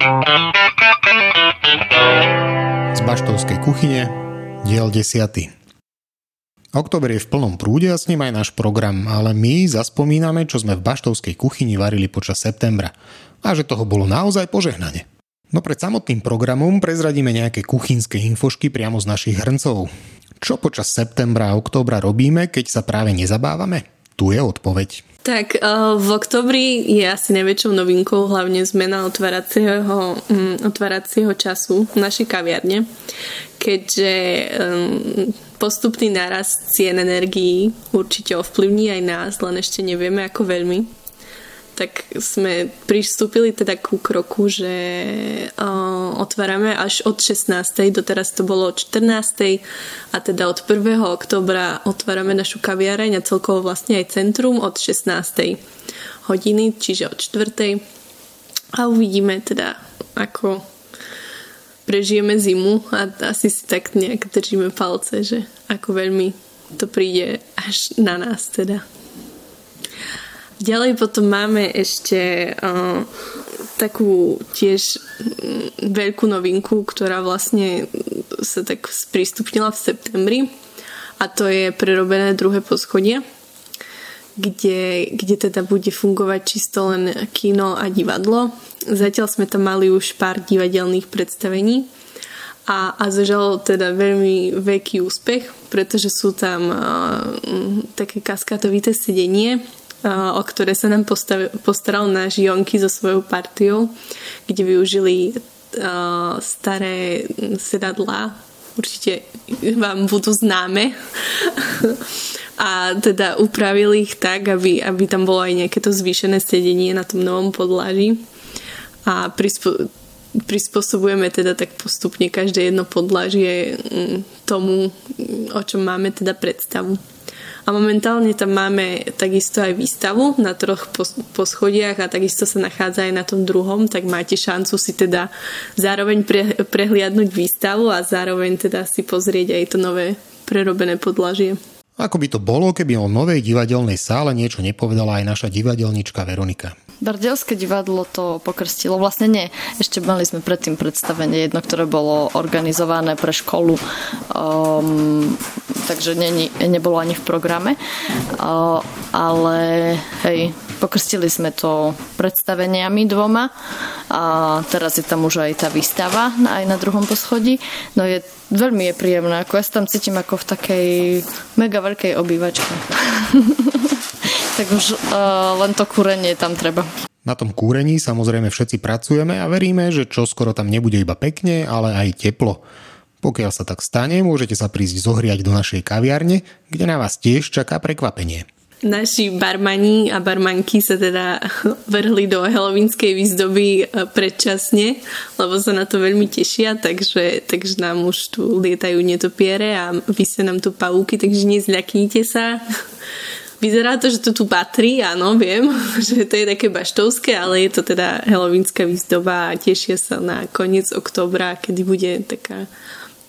Z Baštovskej kuchyne, diel 10. Oktober je v plnom prúde a s ním aj náš program, ale my zaspomíname, čo sme v Baštovskej kuchyni varili počas septembra. A že toho bolo naozaj požehnanie. No pred samotným programom prezradíme nejaké kuchynské infošky priamo z našich hrncov. Čo počas septembra a októbra robíme, keď sa práve nezabávame? Tu je odpoveď. Tak uh, v oktobri je asi najväčšou novinkou hlavne zmena otváracieho, um, otváracieho času v našej kaviarne, keďže um, postupný nárast cien energií určite ovplyvní aj nás, len ešte nevieme ako veľmi tak sme pristúpili teda ku kroku, že uh, otvárame až od 16. doteraz to bolo od 14. a teda od 1. oktobra otvárame našu kaviareň a celkovo vlastne aj centrum od 16. hodiny, čiže od 4. A uvidíme teda, ako prežijeme zimu a asi si tak nejak držíme palce, že ako veľmi to príde až na nás teda. Ďalej potom máme ešte uh, takú tiež mm, veľkú novinku, ktorá vlastne sa tak sprístupnila v septembri. A to je prerobené druhé poschodie, kde, kde teda bude fungovať čisto len kino a divadlo. Zatiaľ sme tam mali už pár divadelných predstavení. A, a zažal teda veľmi veľký úspech, pretože sú tam uh, také kaskatovité sedenie o ktoré sa nám postaral náš Jonky so svojou partiou, kde využili staré sedadlá, určite vám budú známe. a teda upravili ich tak, aby, aby tam bolo aj nejaké to zvýšené sedenie na tom novom podlaží. A prispo, prispôsobujeme teda tak postupne každé jedno podlažie mm, tomu, o čom máme teda predstavu. A momentálne tam máme takisto aj výstavu na troch poschodiach a takisto sa nachádza aj na tom druhom, tak máte šancu si teda zároveň pre, prehliadnúť výstavu a zároveň teda si pozrieť aj to nové prerobené podlažie. Ako by to bolo, keby o novej divadelnej sále niečo nepovedala aj naša divadelnička Veronika? Bardielské divadlo to pokrstilo. Vlastne nie. Ešte mali sme predtým predstavenie jedno, ktoré bolo organizované pre školu. Um, takže ne, nebolo ani v programe. Uh, ale hej, pokrstili sme to predstaveniami dvoma a teraz je tam už aj tá výstava aj na druhom poschodí. No je veľmi je príjemné. Ako ja sa tam cítim ako v takej mega veľkej obývačke. tak už uh, len to kúrenie tam treba. Na tom kúrení samozrejme všetci pracujeme a veríme, že čo skoro tam nebude iba pekne, ale aj teplo. Pokiaľ sa tak stane, môžete sa prísť zohriať do našej kaviarne, kde na vás tiež čaká prekvapenie. Naši barmani a barmanky sa teda vrhli do helovinskej výzdoby eh, predčasne, lebo sa na to veľmi tešia, takže, takže nám už tu lietajú netopiere a vysia nám tu pavúky, takže nezľaknite sa. Vyzerá to, že to tu patrí, áno, viem, že to je také baštovské, ale je to teda helovínska výzdoba a tešia sa na koniec októbra, kedy bude taká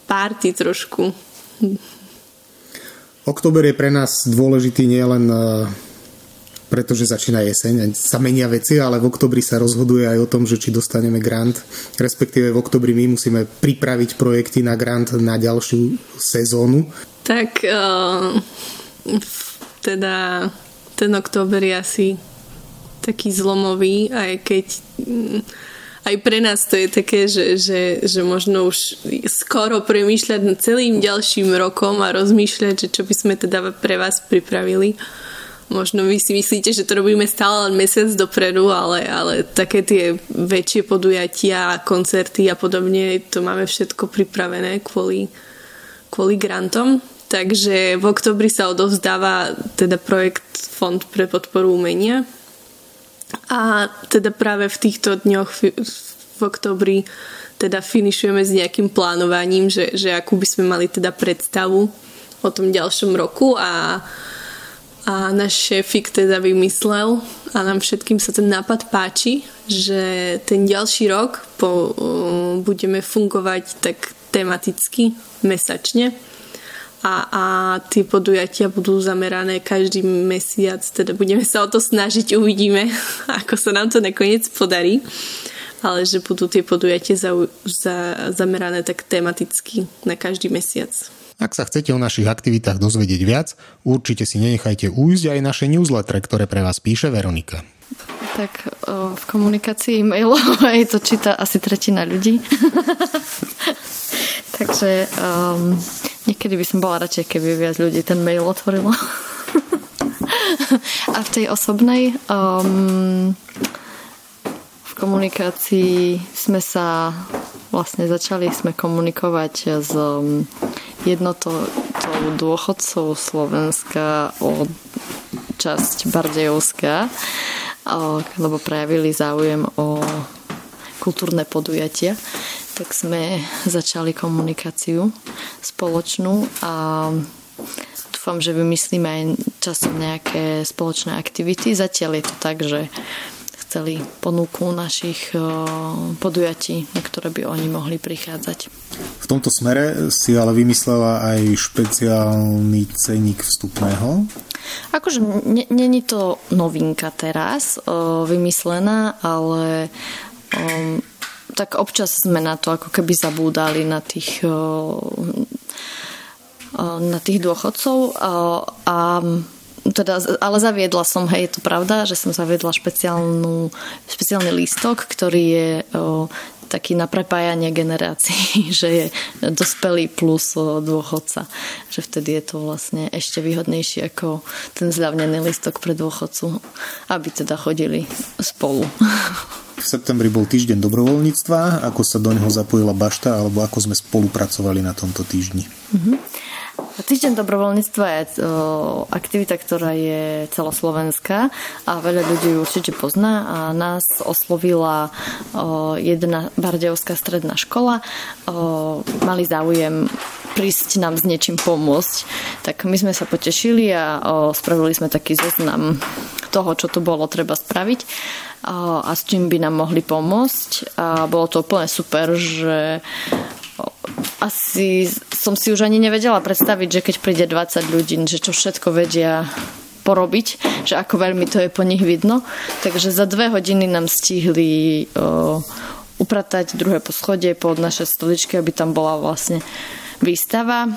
party trošku. Október je pre nás dôležitý nielen e, pretože začína jeseň a sa menia veci, ale v oktobri sa rozhoduje aj o tom, že či dostaneme grant, respektíve v oktobri my musíme pripraviť projekty na grant na ďalšiu sezónu. Tak uh, teda ten október je asi taký zlomový, aj keď mm, aj pre nás to je také, že, že, že možno už skoro premýšľať nad celým ďalším rokom a rozmýšľať, že čo by sme teda pre vás pripravili. Možno vy si myslíte, že to robíme stále len mesiac dopredu, ale, ale také tie väčšie podujatia, koncerty a podobne, to máme všetko pripravené kvôli, kvôli grantom. Takže v oktobri sa odovzdáva teda projekt Fond pre podporu umenia. A teda práve v týchto dňoch v oktobri teda finišujeme s nejakým plánovaním, že, že akú by sme mali teda predstavu o tom ďalšom roku a, a náš šéfik teda vymyslel a nám všetkým sa ten nápad páči, že ten ďalší rok po, budeme fungovať tak tematicky, mesačne a, a tie podujatia budú zamerané každý mesiac, teda budeme sa o to snažiť, uvidíme, ako sa nám to nakoniec podarí. ale že budú tie podujatie za, za, zamerané tak tematicky na každý mesiac. Ak sa chcete o našich aktivitách dozvedieť viac, určite si nenechajte újsť aj naše newsletter, ktoré pre vás píše Veronika. Tak o, v komunikácii mailovej to číta asi tretina ľudí. Takže um, niekedy by som bola radšej, keby viac ľudí ten mail otvorilo. A v tej osobnej um, v komunikácii sme sa vlastne začali sme komunikovať s um, jednotou dôchodcov Slovenska o časť Bardejovská, lebo prejavili záujem o kultúrne podujatia tak sme začali komunikáciu spoločnú a dúfam, že vymyslíme aj časom nejaké spoločné aktivity. Zatiaľ je to tak, že chceli ponuku našich podujatí, na ktoré by oni mohli prichádzať. V tomto smere si ale vymyslela aj špeciálny ceník vstupného? Akože není to novinka teraz vymyslená, ale tak občas sme na to ako keby zabúdali na tých na tých dôchodcov a teda, ale zaviedla som, hej, je to pravda, že som zaviedla špeciálnu, špeciálny lístok, ktorý je taký na prepájanie generácií, že je dospelý plus dôchodca. Že vtedy je to vlastne ešte výhodnejšie ako ten zľavnený lístok pre dôchodcu, aby teda chodili spolu. V septembri bol týždeň dobrovoľníctva. Ako sa do neho zapojila bašta alebo ako sme spolupracovali na tomto týždni? Mm-hmm. Týždeň dobrovoľníctva je aktivita, ktorá je celoslovenská a veľa ľudí ju určite pozná a nás oslovila jedna bardejovská stredná škola. Mali záujem prísť nám s niečím pomôcť. Tak my sme sa potešili a spravili sme taký zoznam toho, čo tu bolo treba spraviť a s čím by nám mohli pomôcť. A bolo to úplne super, že asi som si už ani nevedela predstaviť, že keď príde 20 ľudí, že čo všetko vedia porobiť, že ako veľmi to je po nich vidno. Takže za dve hodiny nám stihli o, upratať druhé poschodie pod naše stoličky, aby tam bola vlastne výstava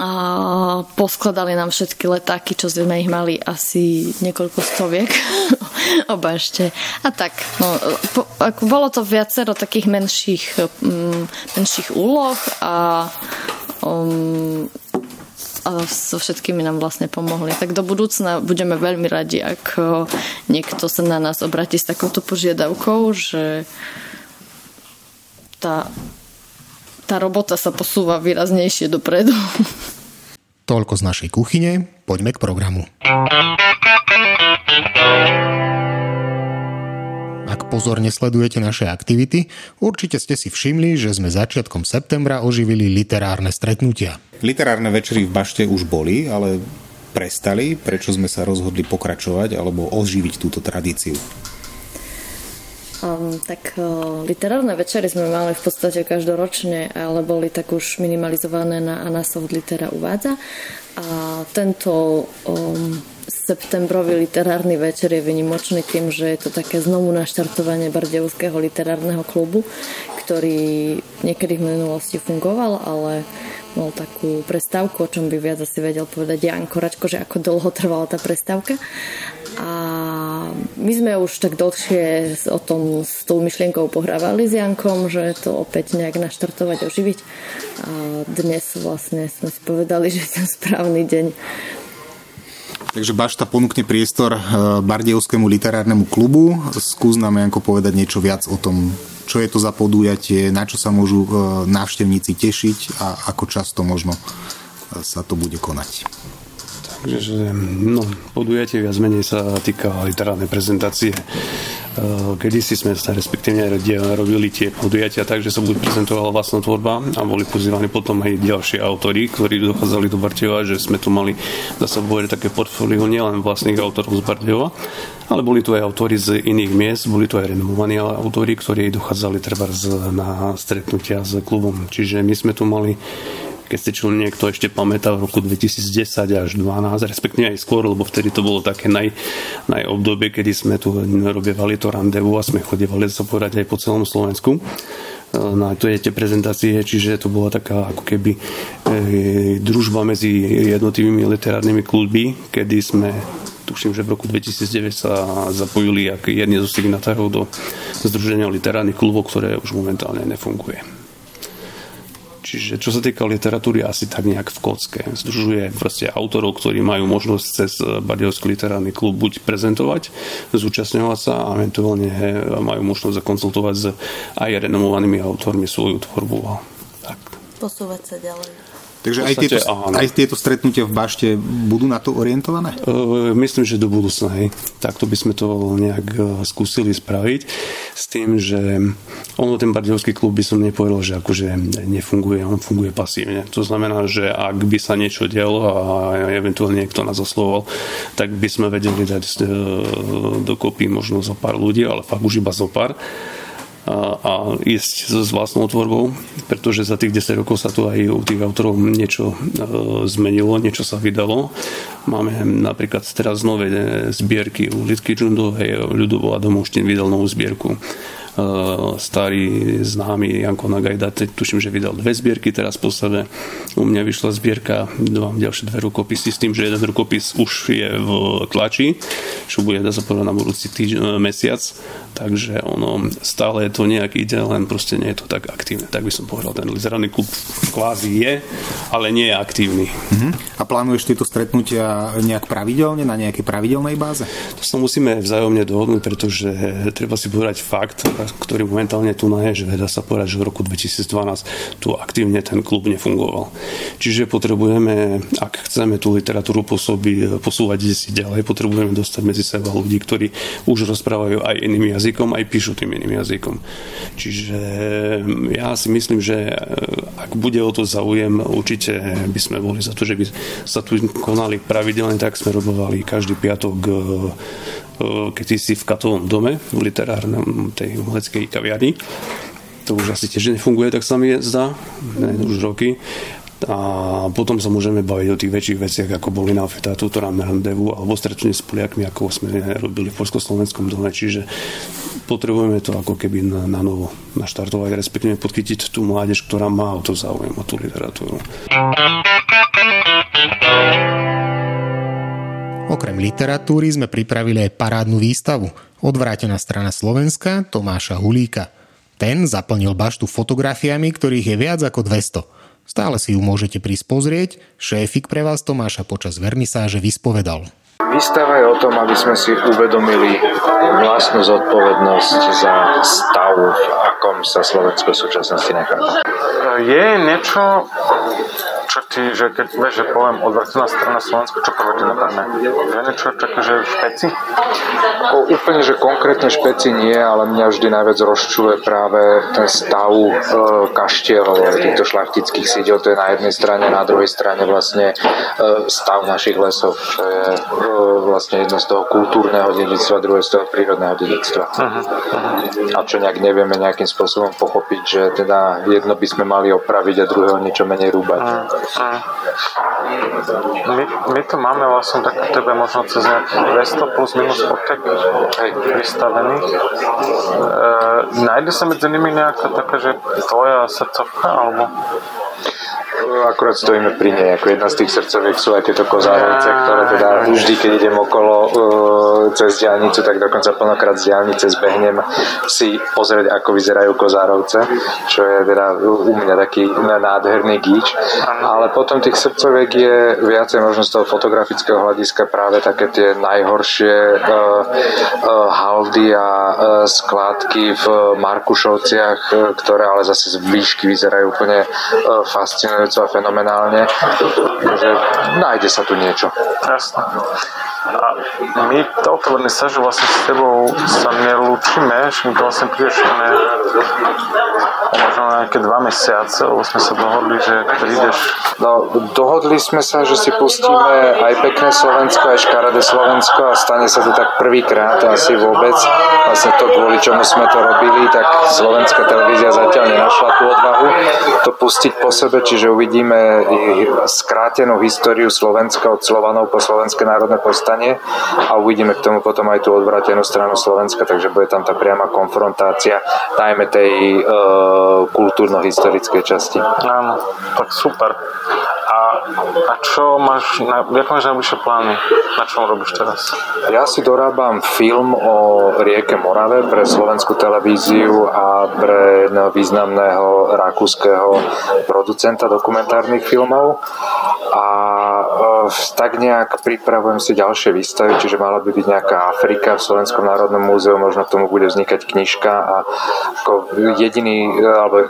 a poskladali nám všetky letáky, čo sme ich mali asi niekoľko stoviek obašte. A tak, no, po, ako bolo to viacero takých menších, um, menších úloh a, um, a so všetkými nám vlastne pomohli. Tak do budúcna budeme veľmi radi, ak niekto sa na nás obratí s takouto požiadavkou, že tá tá robota sa posúva výraznejšie dopredu. Toľko z našej kuchyne, poďme k programu. Ak pozorne sledujete naše aktivity, určite ste si všimli, že sme začiatkom septembra oživili literárne stretnutia. Literárne večery v Bašte už boli, ale prestali, prečo sme sa rozhodli pokračovať alebo oživiť túto tradíciu. Um, tak uh, literárne večery sme mali v podstate každoročne, ale boli tak už minimalizované na Anasoft Litera uvádza. A tento um, septembrový literárny večer je vynimočný tým, že je to také znovu naštartovanie Bardejovského literárneho klubu, ktorý niekedy v minulosti fungoval, ale mal takú prestávku, o čom by viac asi vedel povedať Jan Koračko, že ako dlho trvala tá prestávka. A my sme už tak dlhšie o tom s tou myšlienkou pohrávali s Jankom, že to opäť nejak naštartovať, oživiť. A dnes vlastne sme si povedali, že je ten správny deň. Takže Bašta ponúkne priestor eh, Bardejovskému literárnemu klubu. Skús nám, Janko, povedať niečo viac o tom, čo je to za podujatie, na čo sa môžu eh, návštevníci tešiť a ako často možno eh, sa to bude konať. Takže no, podujatie viac menej sa týka literárnej prezentácie. E, Kedy si sme sa respektívne robili tie podujatia tak, že sa buď prezentovala vlastná tvorba a boli pozývaní potom aj ďalšie autory, ktorí dochádzali do Bardejova, že sme tu mali, dá sa povedať, také portfólio nielen vlastných autorov z Bardejova, ale boli tu aj autory z iných miest, boli tu aj renomovaní autory, ktorí dochádzali treba na stretnutia s klubom. Čiže my sme tu mali keď si čo niekto ešte pamätá v roku 2010 až 12, respektíve aj skôr, lebo vtedy to bolo také naj, najobdobie, kedy sme tu robievali to randevu a sme chodevali sa povedať aj po celom Slovensku na je tie prezentácie, čiže to bola taká ako keby e, družba medzi jednotlivými literárnymi klubmi, kedy sme tuším, že v roku 2009 sa zapojili ako jedni zo signatárov do Združenia literárnych klubov, ktoré už momentálne nefunguje. Čiže čo sa týka literatúry, asi tak nejak v kocke. Združuje proste autorov, ktorí majú možnosť cez Badiovský literárny klub buď prezentovať, zúčastňovať sa a eventuálne majú možnosť zakonzultovať s aj renomovanými autormi svoju tvorbu. Tak. Posúvať sa ďalej. Takže aj tieto, aj tieto stretnutia v bašte budú na to orientované? Uh, myslím, že do budúcna. Hej. Takto by sme to nejak uh, skúsili spraviť s tým, že ono ten bardiovský klub by som nepovedal, že akože nefunguje, on funguje pasívne. To znamená, že ak by sa niečo dialo a eventuálne niekto nás oslovoval, tak by sme vedeli dať uh, dokopy možno zo pár ľudí, ale fakt už iba zo pár a ísť s vlastnou tvorbou, pretože za tých 10 rokov sa tu aj u tých autorov niečo e, zmenilo, niečo sa vydalo. Máme napríklad teraz nové zbierky u Lidky Džundovej, Ľudovo Domovštin vydal novú zbierku starý známy Janko Nagajda, tuším, že vydal dve zbierky teraz po sebe. U mňa vyšla zbierka, dva ďalšie dve rukopisy s tým, že jeden rukopis už je v tlači, čo bude dá sa na budúci týž- mesiac, takže ono stále je to nejak ide, len proste nie je to tak aktívne. Tak by som povedal, ten literárny klub kvázi je, ale nie je aktívny. Uh-huh. A plánuješ tieto stretnutia nejak pravidelne, na nejakej pravidelnej báze? To sa musíme vzájomne dohodnúť, pretože treba si povedať fakt, ktorý momentálne tu je, že dá sa povedať, že v roku 2012 tu aktívne ten klub nefungoval. Čiže potrebujeme, ak chceme tú literatúru pôsoby, posúvať si ďalej, potrebujeme dostať medzi seba ľudí, ktorí už rozprávajú aj iným jazykom, aj píšu tým iným jazykom. Čiže ja si myslím, že ak bude o to záujem, určite by sme boli za to, že by sa tu konali pravidelne, tak sme robovali každý piatok keď si v Katovom dome, v literárnom tej umeleckej kaviarni. To už asi tiež nefunguje, tak sa mi zdá, ne, už roky. A potom sa môžeme baviť o tých väčších veciach, ako boli na Feta, túto Randevu, alebo stretnutie s Poliakmi, ako sme robili v Polsko-Slovenskom dome. Čiže potrebujeme to ako keby na, na novo naštartovať, respektíve podchytiť tú mládež, ktorá má o to záujem, o tú literatúru. Okrem literatúry sme pripravili aj parádnu výstavu Odvrátená strana Slovenska Tomáša Hulíka. Ten zaplnil baštu fotografiami, ktorých je viac ako 200. Stále si ju môžete prísť pozrieť, šéfik pre vás Tomáša počas vernisáže vyspovedal. Výstava je o tom, aby sme si uvedomili vlastnú zodpovednosť za stav, v akom sa Slovensko v súčasnosti nachádza. Je niečo, čo ti, že keď vieš, že poviem odvrtená strana Slovenska, čo prvé ti napadne? Je niečo také, že špeci? O, úplne, že konkrétne špeci nie, ale mňa vždy najviac rozčuje práve ten stav e, kaštielov, týchto šlachtických sídel. To je na jednej strane, na druhej strane vlastne e, stav našich lesov, čo je e, vlastne jedno z toho kultúrneho dedictva, druhé z toho prírodného dedictva. Uh-huh, uh-huh. A čo nejak nevieme nejakým spôsobom pochopiť, že teda jedno by sme mali opraviť a druhého niečo menej rúbať. Uh-huh. My, my to máme vlastne tak tebe možno cez 200 plus minus fotek vystavených. E, nájde sa medzi nimi nejaká taká, že tvoja srdcovka, alebo akurát stojíme pri nej. Ako jedna z tých srdcoviek sú aj tieto kozárovce, ktoré teda vždy, keď idem okolo uh, cez diálnicu, tak dokonca plnokrát z diálnice zbehnem si pozrieť, ako vyzerajú kozárovce, čo je teda u mňa taký nádherný gíč. Ale potom tých srdcoviek je viacej možno z toho fotografického hľadiska práve také tie najhoršie uh, uh, haldy a uh, skládky v Markušovciach, ktoré ale zase z výšky vyzerajú úplne uh, fascinujúco a fenomenálne, že nájde sa tu niečo. Jasné. A my toľko veľmi sa, že vlastne s tebou sa nelúčime, že mi to vlastne príde, že možno nejaké dva mesiace, lebo sme sa dohodli, že prídeš. No, dohodli sme sa, že si pustíme aj pekné Slovensko, aj škaredé Slovensko a stane sa to tak prvýkrát asi vôbec. Vlastne to, kvôli čomu sme to robili, tak slovenská televízia zatiaľ nenašla tú odvahu to pustiť po sebe, čiže uvidíme skrátenú históriu Slovenska od Slovanov po Slovenské národné povstanie a uvidíme k tomu potom aj tú odvratenú stranu Slovenska, takže bude tam tá priama konfrontácia, najmä tej e, kultúrno-historickej časti. Áno, tak super. A, a čo máš, na, jak máš najbližšie plány? Na čom robíš teraz? Ja si dorábam film o rieke Morave pre slovenskú televíziu a pre významného rakúskeho producenta dokumentárnych filmov a e, tak nejak pripravujem si ďalšie výstavy, čiže mala by byť nejaká Afrika v Slovenskom národnom múzeu, možno k tomu bude vznikať knižka a ako jediný, alebo e,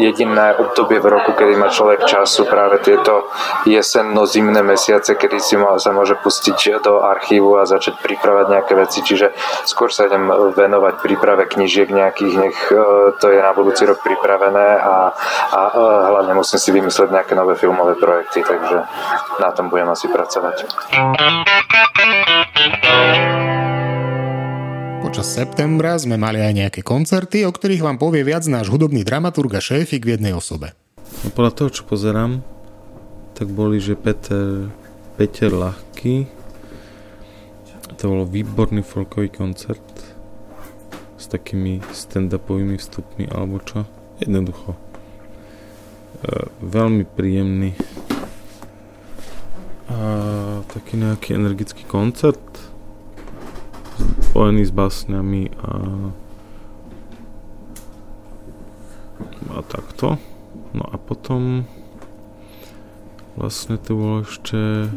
jediné obdobie v roku, kedy má človek času práve tieto jesenno-zimné mesiace, kedy si sa môže pustiť do archívu a začať pripravať nejaké veci, čiže skôr sa idem venovať príprave knižiek nejakých, nech e, to je na budúci rok pripravené a, a hlavne musím si vymysleť nejaké nové filmové projekty, takže na tom budem asi pracovať. Počas septembra sme mali aj nejaké koncerty, o ktorých vám povie viac náš hudobný dramaturg a šéfik v jednej osobe. No podľa toho, čo pozerám, tak boli, že Peter, Peter Ľahký, to bol výborný folkový koncert s takými stand-upovými vstupmi alebo čo. Jednoducho. E, veľmi príjemný a taký nejaký energický koncert spojený s basňami a a takto. No a potom Vlastne to bolo ešte...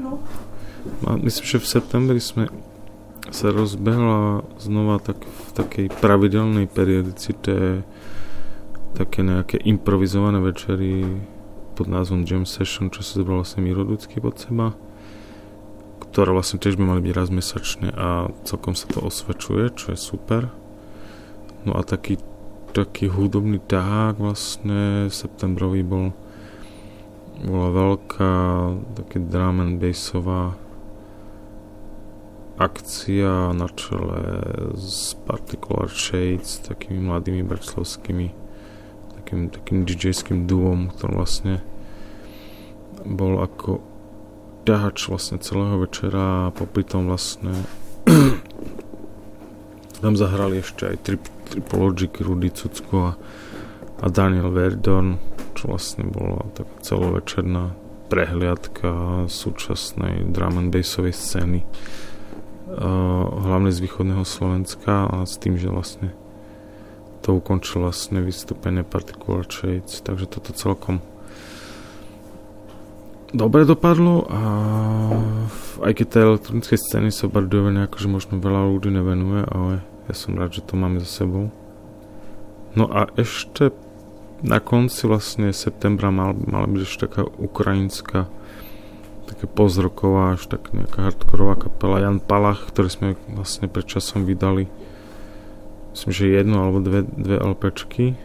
Myslím, že v septembri sme sa rozbehla znova tak v takej pravidelnej periodicite také nejaké improvizované večery pod názvom Jam Session, čo sa zobral vlastne Miro Dudský pod seba ktoré vlastne tiež by mali byť raz mesačne a celkom sa to osvedčuje, čo je super. No a taký, taký hudobný tahák vlastne septembrový bol bola veľká taký drum and bassová akcia na čele s Particular Shades, takými mladými bratislavskými takým, takým DJ-ským duom, ktorý vlastne bol ako ťahač vlastne celého večera a popri tom vlastne tam zahrali ešte aj Trip, Tripologic, Rudy Cucko a, a Daniel Verdon čo vlastne bola tak celovečerná prehliadka súčasnej drum and bassovej scény uh, hlavne z východného Slovenska a s tým, že vlastne to ukončil vlastne vystúpenie Particular Shades, takže toto celkom dobre dopadlo a aj keď tej elektronickej scény sa Bardujove nejako, že možno veľa ľudí nevenuje, ale ja som rád, že to máme za sebou. No a ešte na konci vlastne septembra mal, mala byť ešte taká ukrajinská také pozroková, až tak nejaká hardkorová kapela Jan Palach, ktorý sme vlastne pred časom vydali myslím, že jednu alebo dve, dve LPčky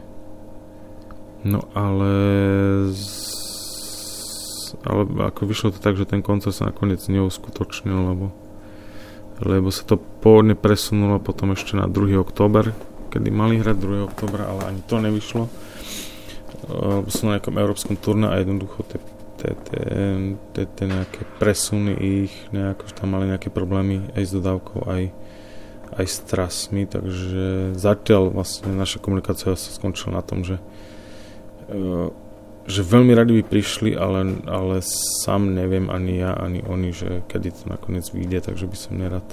no ale z, ale ako vyšlo to tak, že ten koncert sa nakoniec neuskutočnil lebo, lebo sa to pôvodne presunulo potom ešte na 2. október kedy mali hrať 2. októbra, ale ani to nevyšlo alebo sú na nejakom európskom turne a jednoducho tie, tie, tie, tie, tie nejaké presuny ich nejako, tam mali nejaké problémy aj s dodávkou, aj, aj s trasmi, takže zatiaľ vlastne naša komunikácia sa skončila na tom, že e, že veľmi radi by prišli, ale, ale sám neviem ani ja, ani oni, že kedy to nakoniec vyjde, takže by som nerad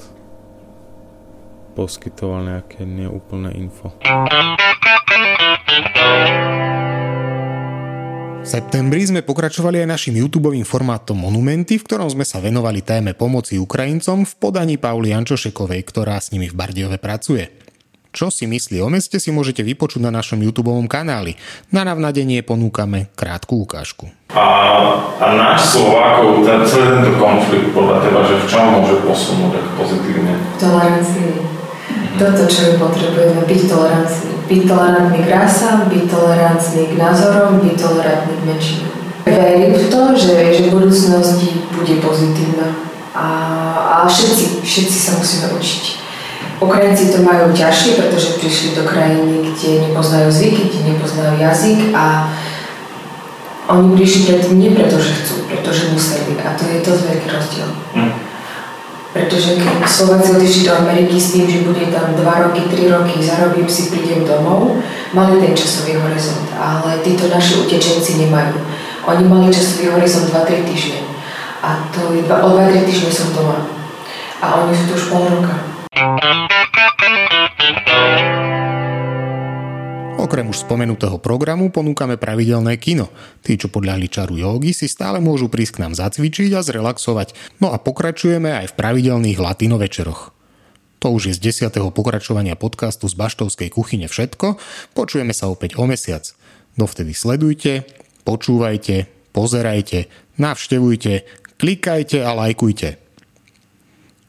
poskytoval nejaké neúplné info. V septembri sme pokračovali aj našim youtube formátom Monumenty, v ktorom sme sa venovali téme pomoci Ukrajincom v podaní Pauly Jančošekovej, ktorá s nimi v Bardiove pracuje. Čo si myslí o meste si môžete vypočuť na našom YouTube kanáli. Na navnadenie ponúkame krátku ukážku. A, a náš Slovákov, ten, celý tento konflikt podľa teba, že v čom môže posunúť tak pozitívne? Tolerancii. Toto, čo my potrebujeme, byť tolerantní. Byť tolerantný k rasám, byť tolerantný k názorom, byť tolerantný k menšinám. Verím v to, že, že v budúcnosti bude pozitívna. A, a všetci, všetci sa musíme učiť Ukrajinci to majú ťažšie, pretože prišli do krajiny, kde nepoznajú zvyky, kde nepoznajú jazyk a oni prišli predtým nie preto, že chcú, pretože museli a to je dosť veľký rozdiel. Mm. Pretože keď Slováci odišli do Ameriky s tým, že bude tam 2 roky, 3 roky, zarobím si, prídem domov, mali ten časový horizont, ale títo naši utečenci nemajú. Oni mali časový horizont 2-3 týždne a to je, o 2-3 týždne som doma a oni sú tu už pol roka. Okrem už spomenutého programu ponúkame pravidelné kino. Tí, čo podľahli čaru jogy, si stále môžu prísť k nám zacvičiť a zrelaxovať. No a pokračujeme aj v pravidelných latino večeroch. To už je z desiatého pokračovania podcastu z Baštovskej kuchyne všetko. Počujeme sa opäť o mesiac. Dovtedy sledujte, počúvajte, pozerajte, navštevujte, klikajte a lajkujte.